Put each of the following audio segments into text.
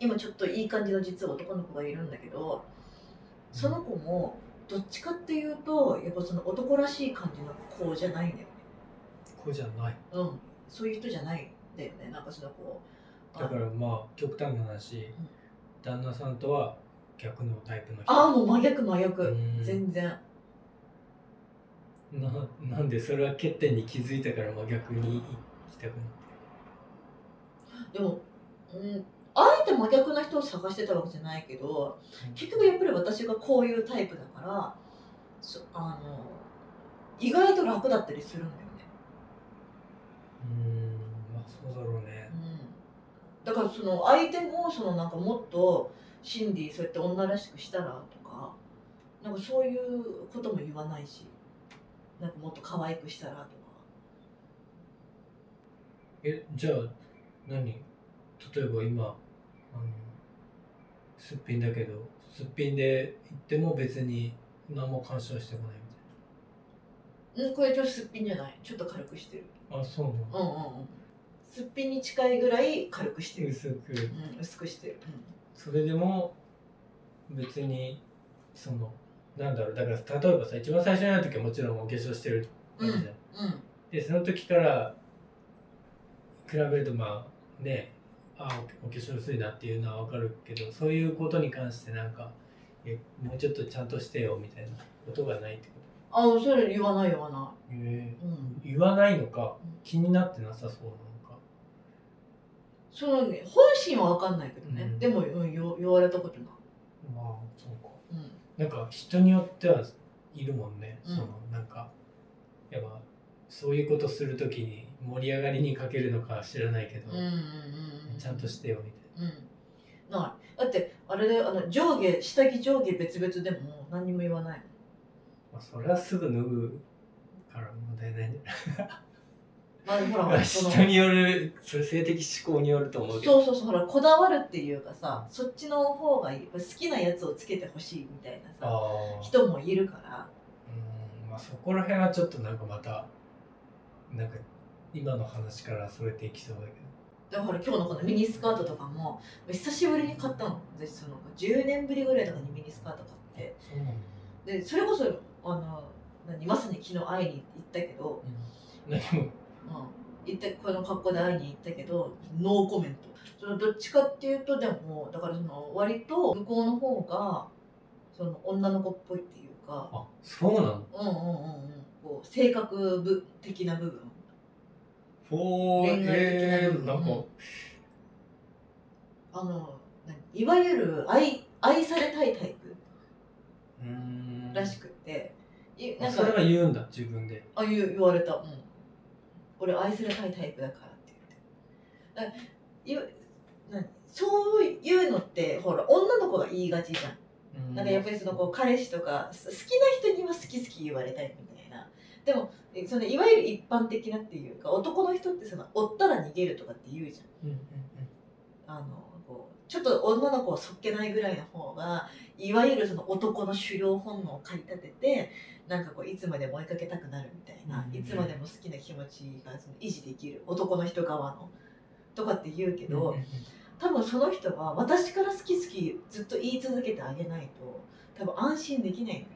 今ちょっといい感じの実は男の子がいるんだけどその子もどっちかっていうとやっぱその男らしい感じの子じゃないんだよね。こうじゃない。うん。そういう人じゃないんだよね。なんかその子。だからまあ極端な話、旦那さんとは逆のタイプの人。ああもう真逆真逆。うん。全然。ななんでそれは欠点に気づいたから真逆に行きたくなってでも、うん、あえて真逆な人を探してたわけじゃないけど結局やっぱり私がこういうタイプだからそあの意外と楽だったりするんだよね、うん。まあそうだろうね。うん、だからその相手もそのなんかもっとシンディそうやって女らしくしたらとかなんかそういうことも言わないしなんかもっと可愛くしたらとか。えじゃあ何？例えば今あのすっぴんだけどすっぴんで行っても別に何も干渉してこないみうんこれちょっとすっぴんじゃない。ちょっと軽くしてる。たいなあそうなのうんうんうん。すっぴんに近いぐらい軽くしてる、薄く。うん、薄くしてる、それでも別にそのなんだろうだから例えばさ一番最初に会う時はもちろんお化粧してるわけじゃん、うんうん。でその時から比べるとまあねあおお化粧薄いなっていうのは分かるけどそういうことに関してなんかえもうちょっとちゃんとしてよみたいなことがないってこあそれ言わない言わなと、えい、うん、言わないのか？うん。気になってなさそうなのか？そのね本心は分かんないけどね、うん。でも、うん、言言われたことない、まあそうか。うん、なんか人によってはいるもんね、うん。そのなんかやっぱそういうことするときに盛り上がりに欠けるのかは知らないけど、うんうんうんうんちゃんとしてよみたいうん。ない。だってあれであの上下下着上下別々でも何にも言わない。な、まあ、それはすぐ脱ぐから問題ないんじゃない？まあほら人によるそれ性的思考によると思うけど。そうそうそうほらこだわるっていうかさそっちの方がいい。好きなやつをつけてほしいみたいなさ人もいるから。うんまあそこら辺はちょっとなんかまたなんか今の話からそれていきそうだけだから今日のこのミニスカートとかも久しぶりに買ったの。私その10年ぶりぐらいとかにミニスカート買って。どそうなの、でそれこそあの何まさに昨日会いに行ったけど、うん、何も。うん、行ってこの格好で会いに行ったけどノーコメント。そのどっちかっていうとでもだからその割と向こうの方がその女の子っぽいっていうか。あそうなの？うんうんうんうん。こう性格部的な部分ほー恋愛的な部分。えー、なんか、あの何いわゆる愛愛されたいタイプらしくって、いなんかあそれは言うんだ自分で。あ言う言われた、うん、俺愛されたいタイプだからって言って。そういうのってほら女の子が言いがちじゃん。なんかやっぱりそのこう彼氏とかす好きな人には好き好き言われたいみたいなでもえそのいわゆる一般的なっていうか男の人ってその追ったら逃げるとかって言うじゃん。うんうんあのこうちょっと女の子をそっけないぐらいの方がいわゆるその男の狩猟本能を駆り立ててなんかこういつまでも追いかけたくなるみたいな、うんいつまでも好きな気持ちがその維持できる男の人側のとかって言うけうんど、うんうん。多分その人は私から好き好きずっと言い続けてあげないと多分安心できないのよ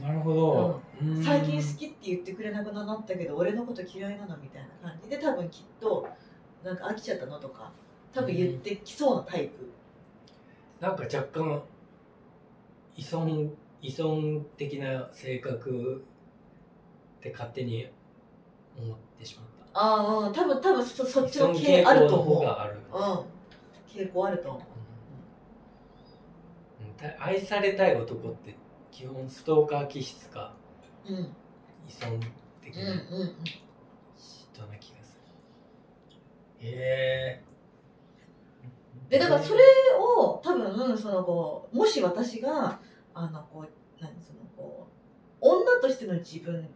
なるほど、うーん。最近好きって言ってくれなくなったけど俺のこと嫌いなのみたいな感じで多分きっとなんか飽きちゃったのとか多分言ってきそうなタイプ、なんか若干依存依存的な性格って勝手に思ってしまった。ああうん多分多分そそっちの依存系あるとの方思うがある、うん。傾向あると思う。うん。た愛されたい男って基本ストーカー気質か。うんうん依存的うんなうん。人な気がする、へえでだからそれを多分そのこうもし私があのこう何そのこう女としての自分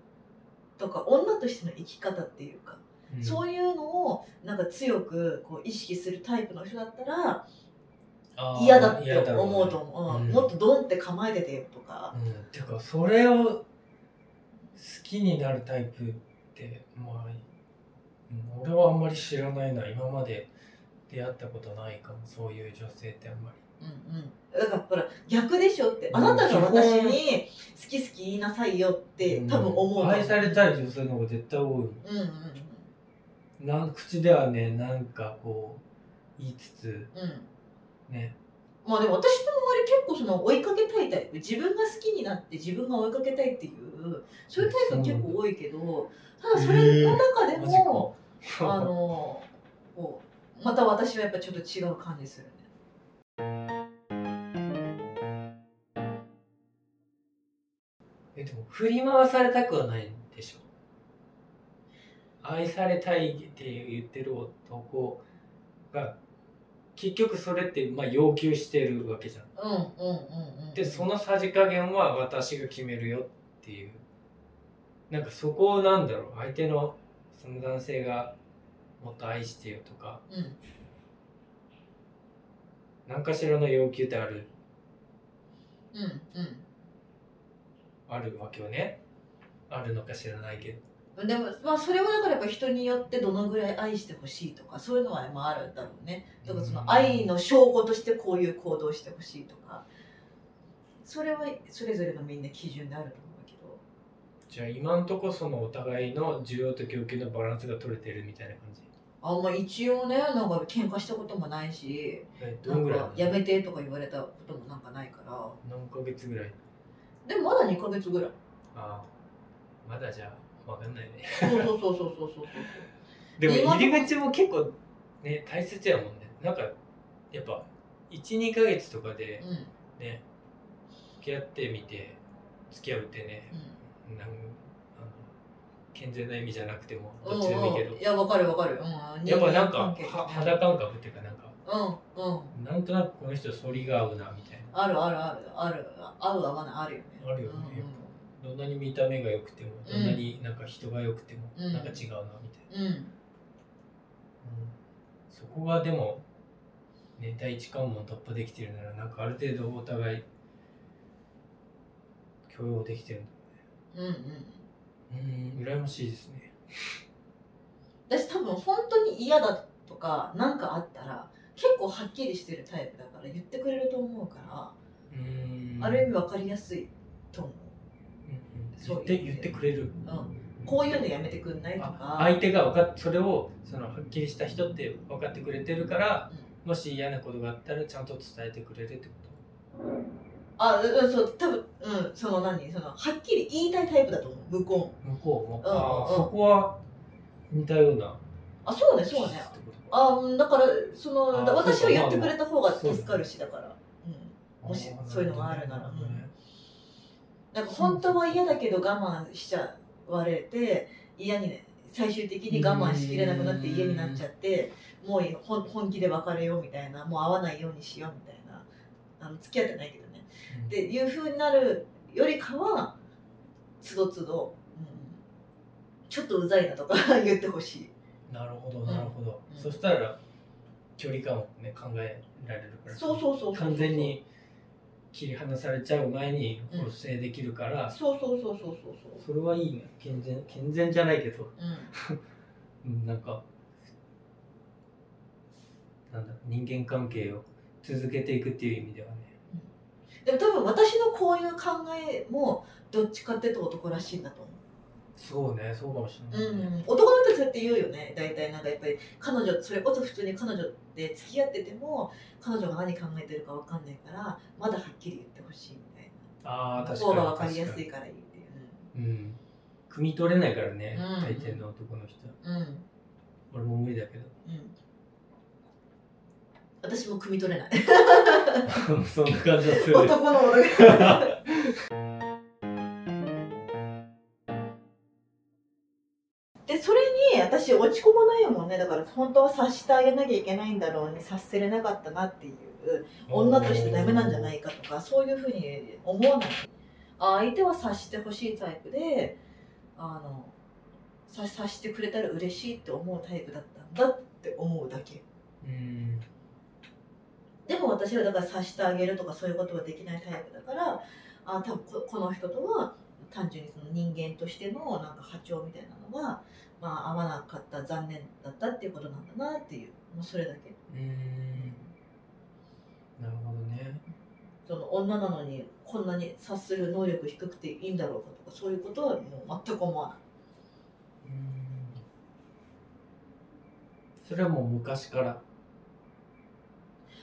とか女としての生き方っていうか、うん。そういうのをなんか強くこう意識するタイプの人だったら嫌だって思うと思う、うん。うん。もっとドンって構えててよとか、うん、てかそれを好きになるタイプってまあ、うん俺はあんまり知らないな。今まで出会ったことないかも。そういう女性ってあんまり。うんうん。だからほら逆でしょって。あなたが私に好き好き言いなさいよって多分思う、愛されたい女性の方が絶対多い。うんうんうん。なん口ではねなんかこう言いつつうんね。まあでも私の周り結構その追いかけたいタイプ。自分が好きになって自分が追いかけたいっていうそういうタイプ結構多いけどただそれの中でマジか。も、あのこうまた私はやっぱちょっと違う感じするね。えでも振り回されたくはないんでしょ。愛されたいって言ってる男が結局それってまあ要求してるわけじゃん。うんうんうんうん。でそのさじ加減は私が決めるよっていう。なんかそこをなんだろう相手のその男性がもっと愛してよとか。うん。何かしらの要求ってある。うんうん。あるわけよね。あるのか知らないけどでもまあそれはだからやっぱ人によってどのぐらい愛してほしいとかそういうのはまああるんだろうね。だからその愛の証拠としてこういう行動をしてほしいとか。それはそれぞれのみんな基準であると思うけど。じゃあ今んとこそのお互いの需要と供給のバランスが取れてるみたいな感じ？あまあ一応ねなんか喧嘩したこともないしえなんかやめてとか言われたこともなんかないから。何ヶ月ぐらい？でもまだ2ヶ月ぐらい。ああ。まだじゃあわかんないね。そうそうそうそうそうそうでも入り口も結構ね大切やもんね。なんかやっぱ12ヶ月とかでうん。ね付き合ってみて付き合うってねうん。なんあの健全な意味じゃなくてもどっちでもいいけど。うんうんいやわかるわかる、うん、やっぱなんか肌感覚っていうかなんか。うんうん。なんとなくこの人反りが合うなみたいな。あるあるある。ある合う合わない。あるよね。あるよね。うんやっぱどんなに見た目が良くてもどんなになんか人が良くてもうん。なんか違うなみたいな、うん。うん。そこがでも、ね、第一関門突破できてるならなんかある程度お互い許容できてるんうんうん。だうん羨ましいですね。私多分本当に嫌だとか何かあったら結構はっきりしてるタイプだから言ってくれると思うから、うん。ある意味分かりやすいと思う言って言ってくれる、こういうのやめてくんないとあか相手が分かっそれをそのはっきりした人って分かってくれてるからもし嫌なことがあったらちゃんと伝えてくれるってこと。あうんそう多分うんその何？そのはっきり言いたいタイプだと思う。向こうも。向こうも、うんうんそこは似たようなあそうねそうね。あうんだからそのあ私は言ってくれた方が助かるしだから、うん、もしそういうのがあるなら。ほどねなんか本当は嫌だけど我慢しちゃわれて嫌にね最終的に我慢しきれなくなって嫌になっちゃってもう本本気で別れようみたいなもう会わないようにしようみたいなあの付き合ってないけどね。うん。っていうふうになるよりかはつどつど、うん、ちょっとうざいなとか 言ってほしい。なるほどなるほど、うん。そしたら距離感をね考えられるから。そうそうそう。完全に切り離されちゃう前に補正できるから、そうそうそうそうそうそう。それはいいね。健全健全じゃないけど、うん。うん、なんかなんだ人間関係を続けていくっていう意味ではね。でも多分私のこういう考えもどっちかっていうと男らしいんだと思うそうねそうかもしれない、ね。うん、男の人そうやって言うよね。大体なんかやっぱり彼女それこそ普通に彼女で付き合ってても彼女が何考えてるかわかんないからまだはっきり言ってほしいみたいな。ああ確かに分かりやすい確からいいっていう。かに。うん。汲み取れないからね、うん。大抵の男の人うんうん。俺も無理だけど。うん。私も汲み取れない。そんな感じはする。男の でそれに私落ち込まないもんね。だから本当は察してあげなきゃいけないんだろうに察せれなかったなっていう女としてダメなんじゃないかとかそういうふうに思わない。あ相手は察してほしいタイプであの察察してくれたら嬉しいって思うタイプだったんだって思うだけ。うん。でも私はだから察してあげるとかそういうことができないタイプだからあ多分ここの人とは単純にその人間としてのなんか波長みたいなのが、まあ、合わなかった残念だったっていうことなんだなっていうもうそれだけ。うん。なるほどね。その女なのにこんなに察する能力低くていいんだろうかとかそういうことはもう全く思わない。うん。それはもう昔からっ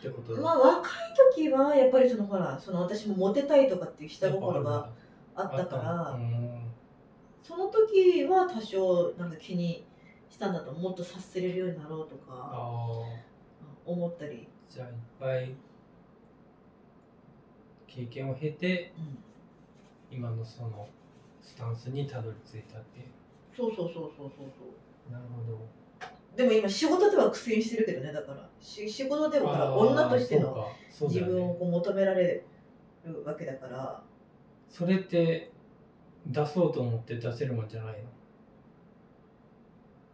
てことだ。まあ若い時はやっぱりそのほらその私もモテたいとかっていう下心があったから。うん。その時は多少なんか気にしたんだともっと察せれるようになろうとかあ思ったり、あじゃあいっぱい経験を経てうん、今のそのスタンスにたどり着いたっていう。そうそうそうそうそうそう。なるほど。でも今仕事では苦戦してるけどねだから。し仕事でも女としての自分をこう求められるわけだからそれって出そうと思って出せるもんじゃないの？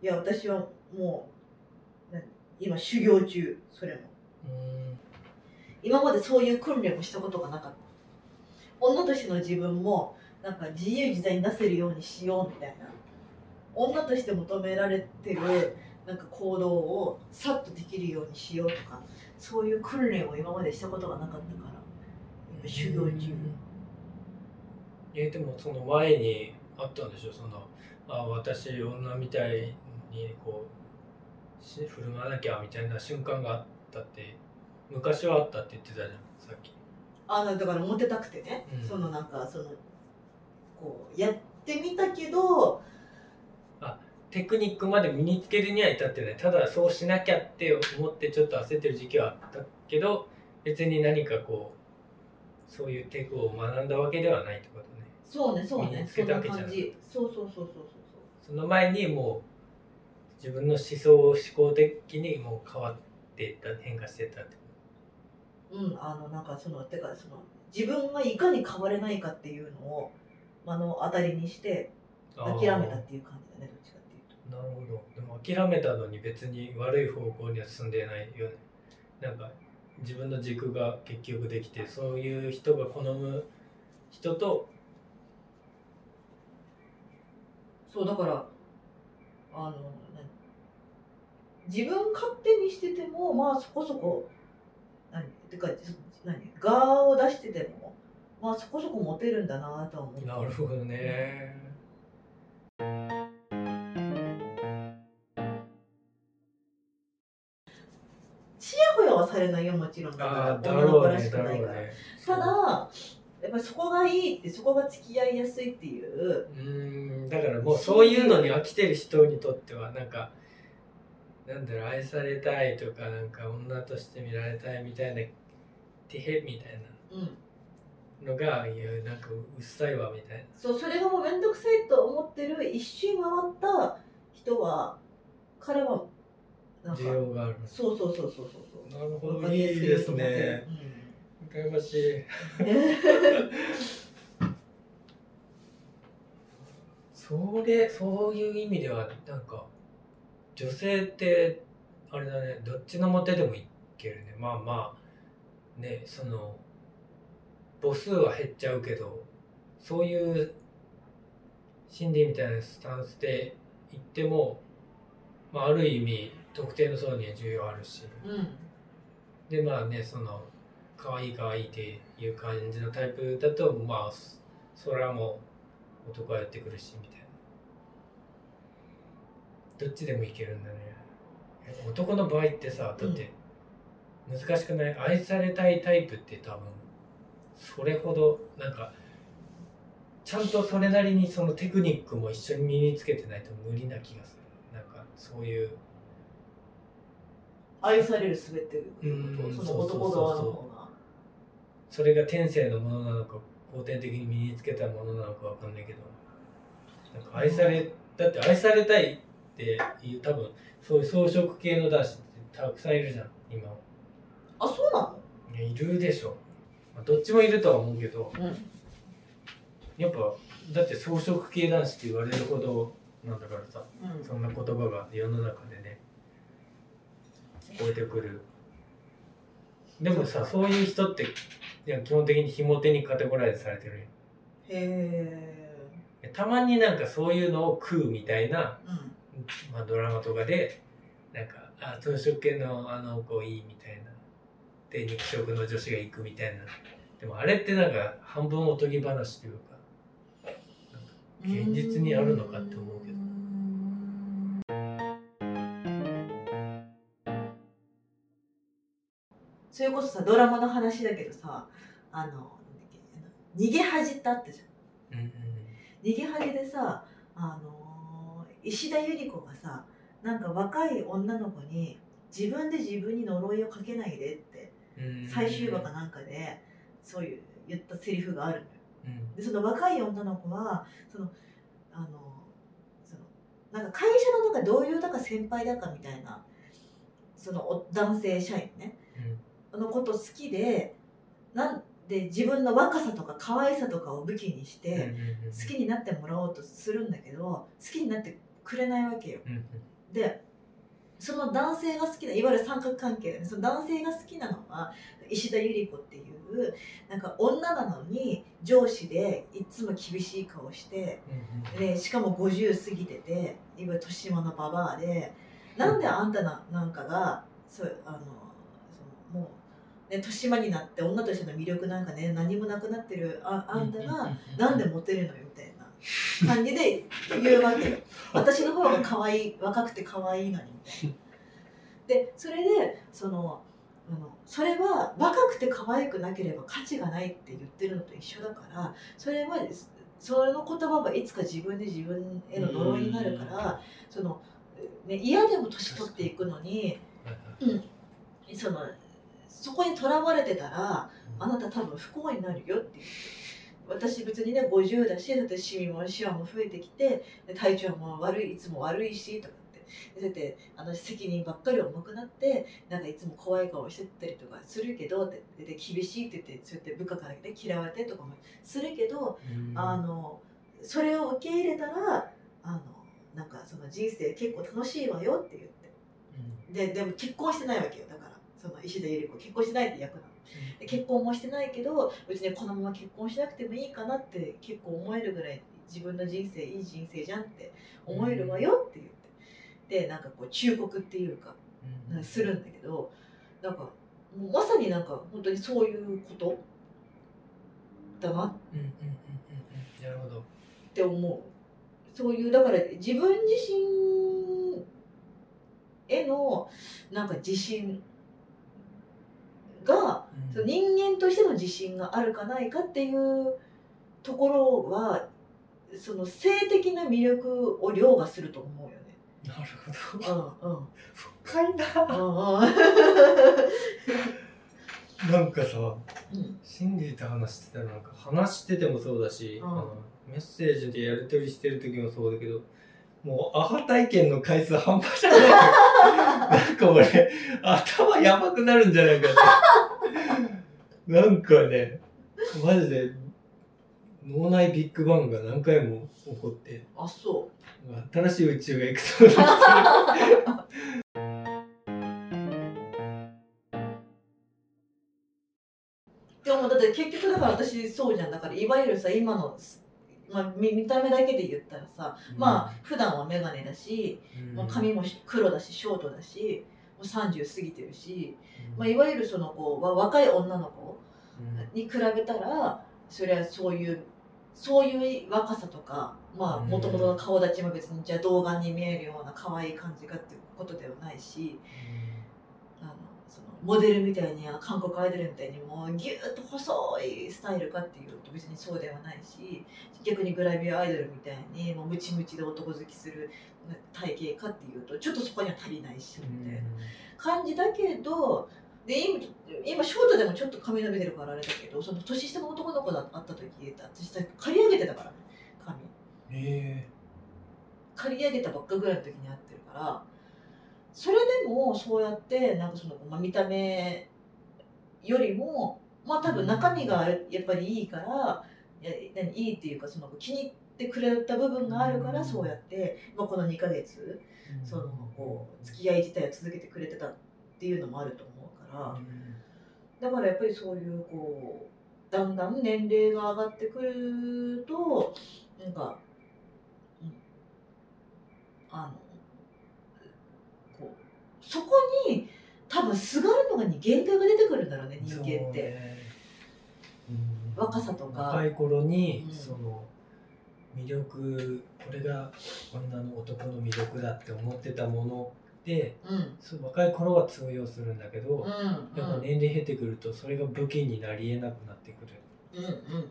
いや私はもう何今修行中それも。うん。今までそういう訓練をしたことがなかった。女としての自分もなんか自由自在に出せるようにしようみたいな。女として求められてるなんか行動をさっとできるようにしようとかそういう訓練を今までしたことがなかったから。今修行中えでもその前にあったんでしょ？そのあ私女みたいにこうし振る舞わなきゃみたいな瞬間があったって昔はあったって言ってたじゃんさっき。あだからモテたくてね、うん。そのなんかそのこうやってみたけどテクニックまで身につけるには至ってない。ただそうしなきゃって思ってちょっと焦ってる時期はあったけど別に何かこうそういうテクを学んだわけではないってこと。ねそうねそうねそんなけたわけじゃなそうそうそうそうそう。その前にもう自分の思想思考的にもう変わっていった変化していったって。うん、あのなんかそのてかその自分がいかに変われないかっていうのを目の当たりにして諦めたっていう感じだねどっちかっていうと。なるほど。でも諦めたのに別に悪い方向には進んでないよね。なんか自分の軸が結局できてそういう人が好む人とそうだからあの何自分勝手にしててもまあそこそこ何てか何側を出しててもまあそこそこモテるんだなとは思うなるほどね。ちやほやはされないよもちろん。だから女の子らろうねしくないから、ね。ただぱりそこがいいってそこが付き合いやすいっていう。うーんだからもうそういうのに飽きてる人にとってはなんかなんだろう愛されたいとかなんか女として見られたいみたいなてへみたいうん。なのがいやなんかうっさいわみたいそうそれがもう面倒くさいと思ってる一周回った人は彼はななん需か要があるそうそうそうそうそうなるほどいいですね羨ましい。それそういう意味ではなんか女性ってあれだねどっちのモテでもいけるね。まあまあねその母数は減っちゃうけどそういう心理みたいなスタンスで言っても、まあ、ある意味特定の層には重要あるし。うんうん。でまあねその可愛い可愛いっていう感じのタイプだとまあそそれはもう男はやってくるしみたいな。どっちでもいけるんだね。男の場合ってさだって難しくない？愛されたいタイプって多分それほどなんかちゃんとそれなりにそのテクニックも一緒に身につけてないと無理な気がする。なんかそういう。愛されるすべていうこと？うんその男側の。方がそれが天性のものなのか後天的に身につけたものなのかわかんないけど。なんか愛されだって愛されたいっていう多分そういう草食系の男子ってたくさんいるじゃん今。あそうなの？いやいるでしょ、まあ、どっちもいるとは思うけど。うんやっぱだって草食系男子って言われるほどなんだからさうん。そんな言葉が世の中でね聞こえてくる。でもさそういう人っていや基本的にひも手にカテゴライズされてる。よへえたまになんかそういうのを食うみたいな、うん。まあ、ドラマとかでなんかあ草食系のあの子いいみたいな。で肉食の女子が行くみたいな。でもあれってなんか半分おとぎ話というかなんか現実にあるのかって思うけどそれこそさドラマの話だけどさあの逃げ恥ってあったじゃん。うんうん。逃げ恥でさあの石田ゆり子がさなんか若い女の子に自分で自分に呪いをかけないでってうん。最終話かなんかでそういう言ったセリフがあるのよ。うん。でその若い女の子はそのあのそのなんか会社のなんか同僚だか先輩だかみたいなそのお男性社員ねのこと好きでなんで自分の若さとか可愛さとかを武器にしてうん好きになってもらおうとするんだけど好きになってくれないわけよ。でその男性が好きないわゆる三角関係で、ね、その男性が好きなのは石田ゆり子っていうなんか女なのに上司でいつも厳しい顔してでしかも50過ぎてていわゆる年島のババアでなんであんたななんかがそうあのそのもう、ね、年島になって女としての魅力なんかね何もなくなってるああんたがなんでモテるのよみたいな感じで言うわけよ。私の方が可愛い若くて可愛いのにみたいな。でそれでそのあのそれは若くて可愛くなければ価値がないって言ってるのと一緒だからそれはその言葉はいつか自分で自分への呪いになるからその、ね、嫌でも年取っていくのにはいはい。そのそこにとらわれてたらあなた多分不幸になるよって言って。私別にね50だしだってシミもシワも増えてきてで体調も悪いいつも悪いしとかって。でそうやってあの責任ばっかり重くなってなんかいつも怖い顔してたりとかするけどででで厳しいって言ってそうやって部下から、ね、嫌われてとかもするけどうん。あのそれを受け入れたらあのなんかその人生結構楽しいわよって言って。うん。ででも結婚してないわけよ。だからその石田ゆり子結婚してないって役なの。で結婚もしてないけど別にこのまま結婚しなくてもいいかなって結構思えるぐらい自分の人生いい人生じゃんって思えるわよって言って。でなんかこう忠告っていうかかするんだけどなんかもうまさになんか本当にそういうことだな。っうんうんうんうんうん。なるほど。て思う。そういうだから自分自身へのなんか自信がその人間としての自信があるかないかっていうところはその性的な魅力を凌駕すると思うよね。なるほど。うんうん。深いな。うんなんかさうん。信じて話してたらなんか話しててもそうだし、うん。あのメッセージでやり取りしてる時もそうだけどもうアハ体験の回数半端じゃない なんか俺頭やばくなるんじゃないかって。なんかねマジで脳内ビッグバンが何回も起こって。あそ新しい宇宙が行くそうだうでもだって結局だから私そうじゃん。だからいわゆるさ今の、まあ、見見た目だけで言ったらさ、まあ普段は眼鏡だし、もう髪も黒だしショートだしもう30過ぎてるし、まあ、いわゆるそのこうわ若い女の子に比べたらそりゃそういうそういう若さとかもともとの顔立ちも別にじゃあ童顔に見えるような可愛い感じかってことではないしあのそのモデルみたいに韓国アイドルみたいにもうギューッと細いスタイルかっていうと別にそうではないし逆にグラビアアイドルみたいにもうムチムチで男好きする体型かっていうとちょっとそこには足りないしみたいな。感じだけどで今今ショートでもちょっと髪伸びてるからあれだけどその年下の男の子だ会った時私刈り上げてたからね髪え刈り上げたばっかぐらいの時に会ってるからそれでもそうやってなんかその、まあ、見た目よりもまあ多分中身がやっぱりいいからいや何いいっていうかその気に入ってくれた部分があるからそうやって、まあ、この2ヶ月ーそのこう付き合い自体を続けてくれてたっていうのもあると思うからだからやっぱりそういうこうだんだん年齢が上がってくるとなんか、うん、あのそこ分すがるのがに限界が出てくるんだろうね人間って、ねうん。若さとか。若い頃に、うんその魅力これが女の男の魅力だって思ってたものでうん。そう若い頃は通用するんだけど、うん。やっぱ年齢経ってくるとそれが武器になりえなくなってくる。うんうん。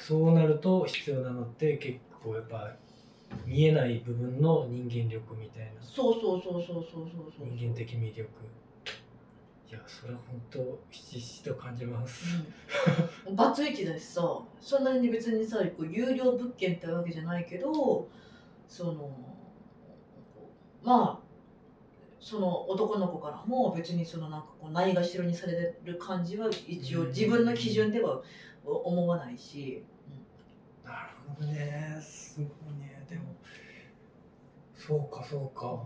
そうなると必要なのって結構やっぱ見えない部分の人間力みたいな。そうそうそうそうそうそうそう。人間的魅力。いやそれは本当ひしひしと感じます、うん、バツイチだしさそんなに別にさこう有料物件ってわけじゃないけどそのまあその男の子からも別にそのなんかこうないがしろにされる感じは一応自分の基準では思わないし、なるほどね。すごいねでもそうかそうか。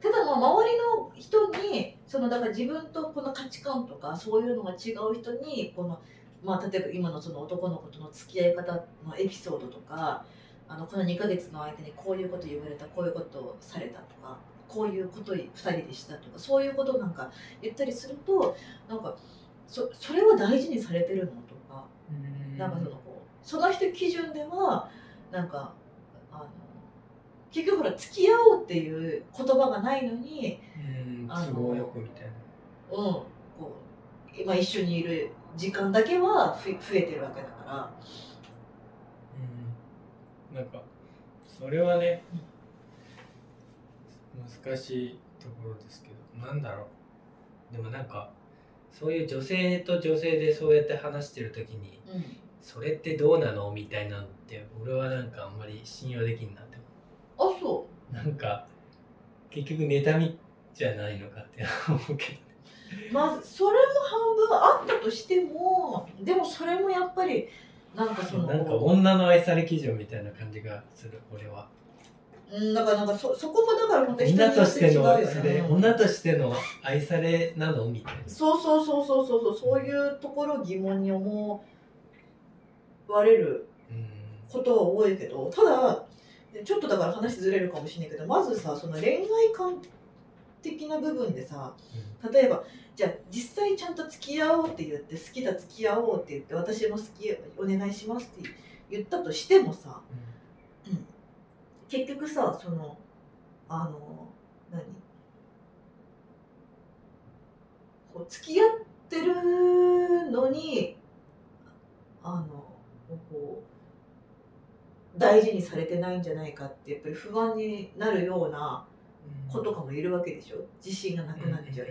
ただまあ周りの人にそのだから自分とこの価値観とかそういうのが違う人にこの、まあ、例えば今のその男の子との付き合い方のエピソードとかあのこの2ヶ月の間にこういうこと言われたこういうことをされたとかこういうこと2人でしたとかそういうことなんか言ったりするとなんかそそれを大事にされてるのと。なんかそのこうその人基準ではなんかあの結局ほら付き合おうっていう言葉がないのに都合よくみたいな。うん、こう今一緒にいる時間だけはふ増えてるわけだから、うん。なんかそれはね難しいところですけどなんだろう。でもなんかそういう女性と女性でそうやって話してる時にうん、それってどうなの？みたいなのって俺はなんかあんまり信用できんなってあそなんか結局妬みじゃないのかって思うけどうまあそれも半分あったとしてもでもそれもやっぱりなんかそのなんか女の愛され基準みたいな感じがする俺は。うん、だからなんかそそこもだから本当に人女によっとして違うよね、女としての愛されなの？みたいな。そうそうそうそうそうそうそういうところを疑問に思われるうん。ことは多いけどただちょっとだから話ずれるかもしれないけどまずさその恋愛観的な部分でさ例えばじゃあ実際ちゃんと付き合おうって言って好きだ付き合おうって言って私も好きお願いしますって言ったとしてもさ結局さそのあの何？こう付き合ってるのにあのこう大事にされてないんじゃないかってやっぱり不安になるような子とかもいるわけでしょ？自信がなくなっちゃう。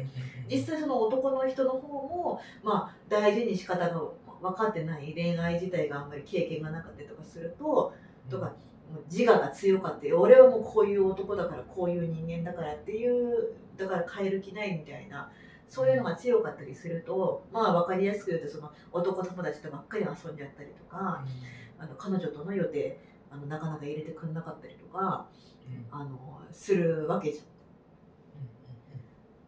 実際その男の人の方も、まあ、大事に仕方が分かってない恋愛自体があんまり経験がなかったりとかするととか自我が強かって俺はもうこういう男だからこういう人間だからっていうだから変える気ないみたいなそういうのが強かったりするとまあ分かりやすく言うとその男友達とばっかり遊んじゃったりとかあの彼女との予定あのなかなか入れてくんなかったりとかあのするわけじゃん。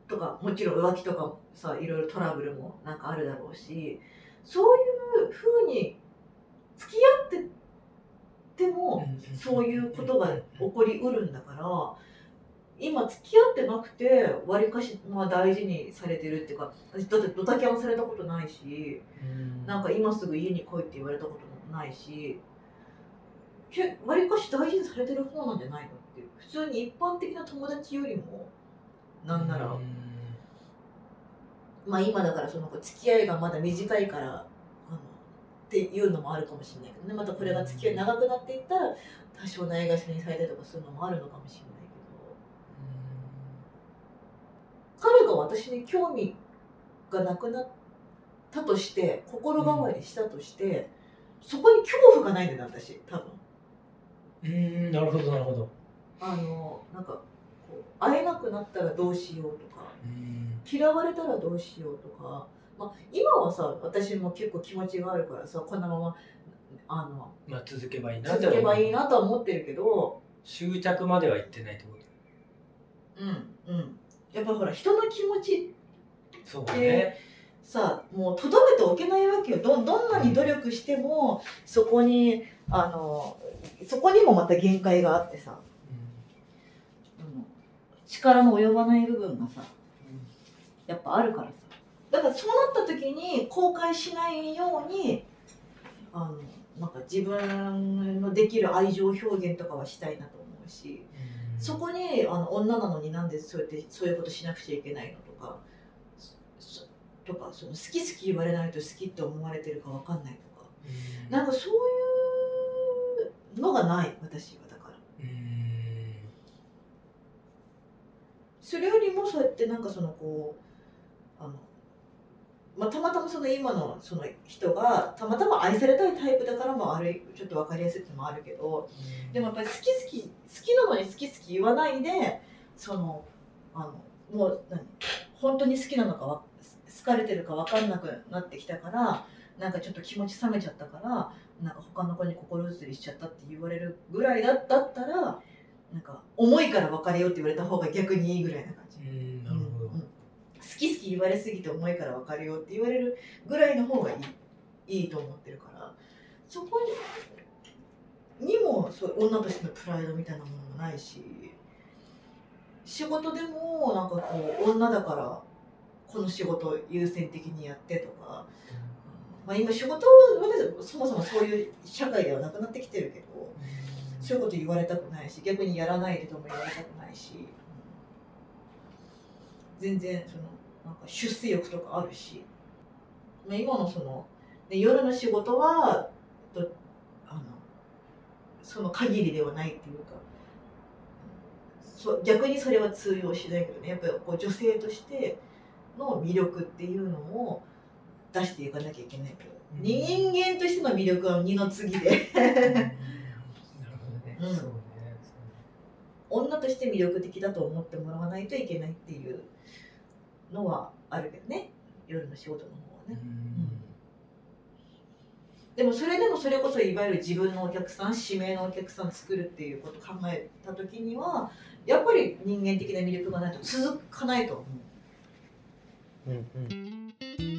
とかもちろん浮気とかもさいろいろトラブルもなんかあるだろうしそういうふうに付き合っててもそういうことが起こりうるんだから今付き合ってなくてわりかし、まあ、大事にされてるっていうか私だってドタキャンされたことないしなんか今すぐ家に来いって言われたこともないしわりかし大事にされてる方なんじゃないのっていう。普通に一般的な友達よりもなんなら。まあ今だからその付き合いがまだ短いからっていうのもあるかもしれないけどね。またこれが付き合い長くなっていったら多少ないがしろにされたりとかするのもあるのかもしれないが私に興味がなくなったとして心変わりしたとして、そこに恐怖がないんだよね私多分。うんなるほどなるほど。あのなんか会えなくなったらどうしようとかうん。嫌われたらどうしようとか、まあ、今はさ私も結構気持ちがあるからさこのままあのまあ続けばいいな続けばいいななとは思ってるけど。執着までは行ってないってこと。うんうんやっぱほら人の気持ちそうね。さもうとどめておけないわけよ。どどんなに努力してもそこにあのそこにもまた限界があってさ。力の及ばない部分がさやっぱあるからさ。だからそうなった時に後悔しないようにあのなんか自分のできる愛情表現とかはしたいなと思うしそこにあの女なのになんでそうやってそういうことしなくちゃいけないのとかそとかその好き好き言われないと好きって思われてるかわかんないとか。なんかそういうのがない私はだから。うん。それよりもそうやってなんかそのこうまあ、たまたまその今のその人がたまたま愛されたいタイプだからもあるちょっと分かりやすいっていうのもあるけどでもやっぱり好き好き好きなのに好き好き言わないでそのあのもう何？本当に好きなのかわ好かれてるか分かんなくなってきたからなんかちょっと気持ち冷めちゃったからなんか他の子に心移りしちゃったって言われるぐらいだだったらなんか重いから別れようって言われた方が逆にいいぐらいな感じ。うんき好き言われすぎて重いから別れようって言われるぐらいの方がいいいいと思ってるから。そこににもそう女としてのプライドみたいなものもないし。仕事でもなんかこう女だからこの仕事を優先的にやってとか、まあ、今仕事はねそもそもそういう社会ではなくなってきてるけどそういうこと言われたくないし逆にやらないでとも言われたくないし、全然そのなんか出世欲とかあるし、まあ、今のその、ね、夜の仕事はとあのその限りではないっていうか。そ逆にそれは通用しないけどね。やっぱりこう女性としての魅力っていうのを出していかなきゃいけないけど、うん。人間としての魅力は二の次で。なるほどね。うん。そうね。女として魅力的だと思ってもらわないといけないっていうのはあるけどね。夜の仕事の方はそうねねでもそれでもそれこそいわゆる自分のお客さん指名のお客さん作るっていうことを考えた時にはやっぱり人間的な魅力がないと続かないと思う。うんうんうん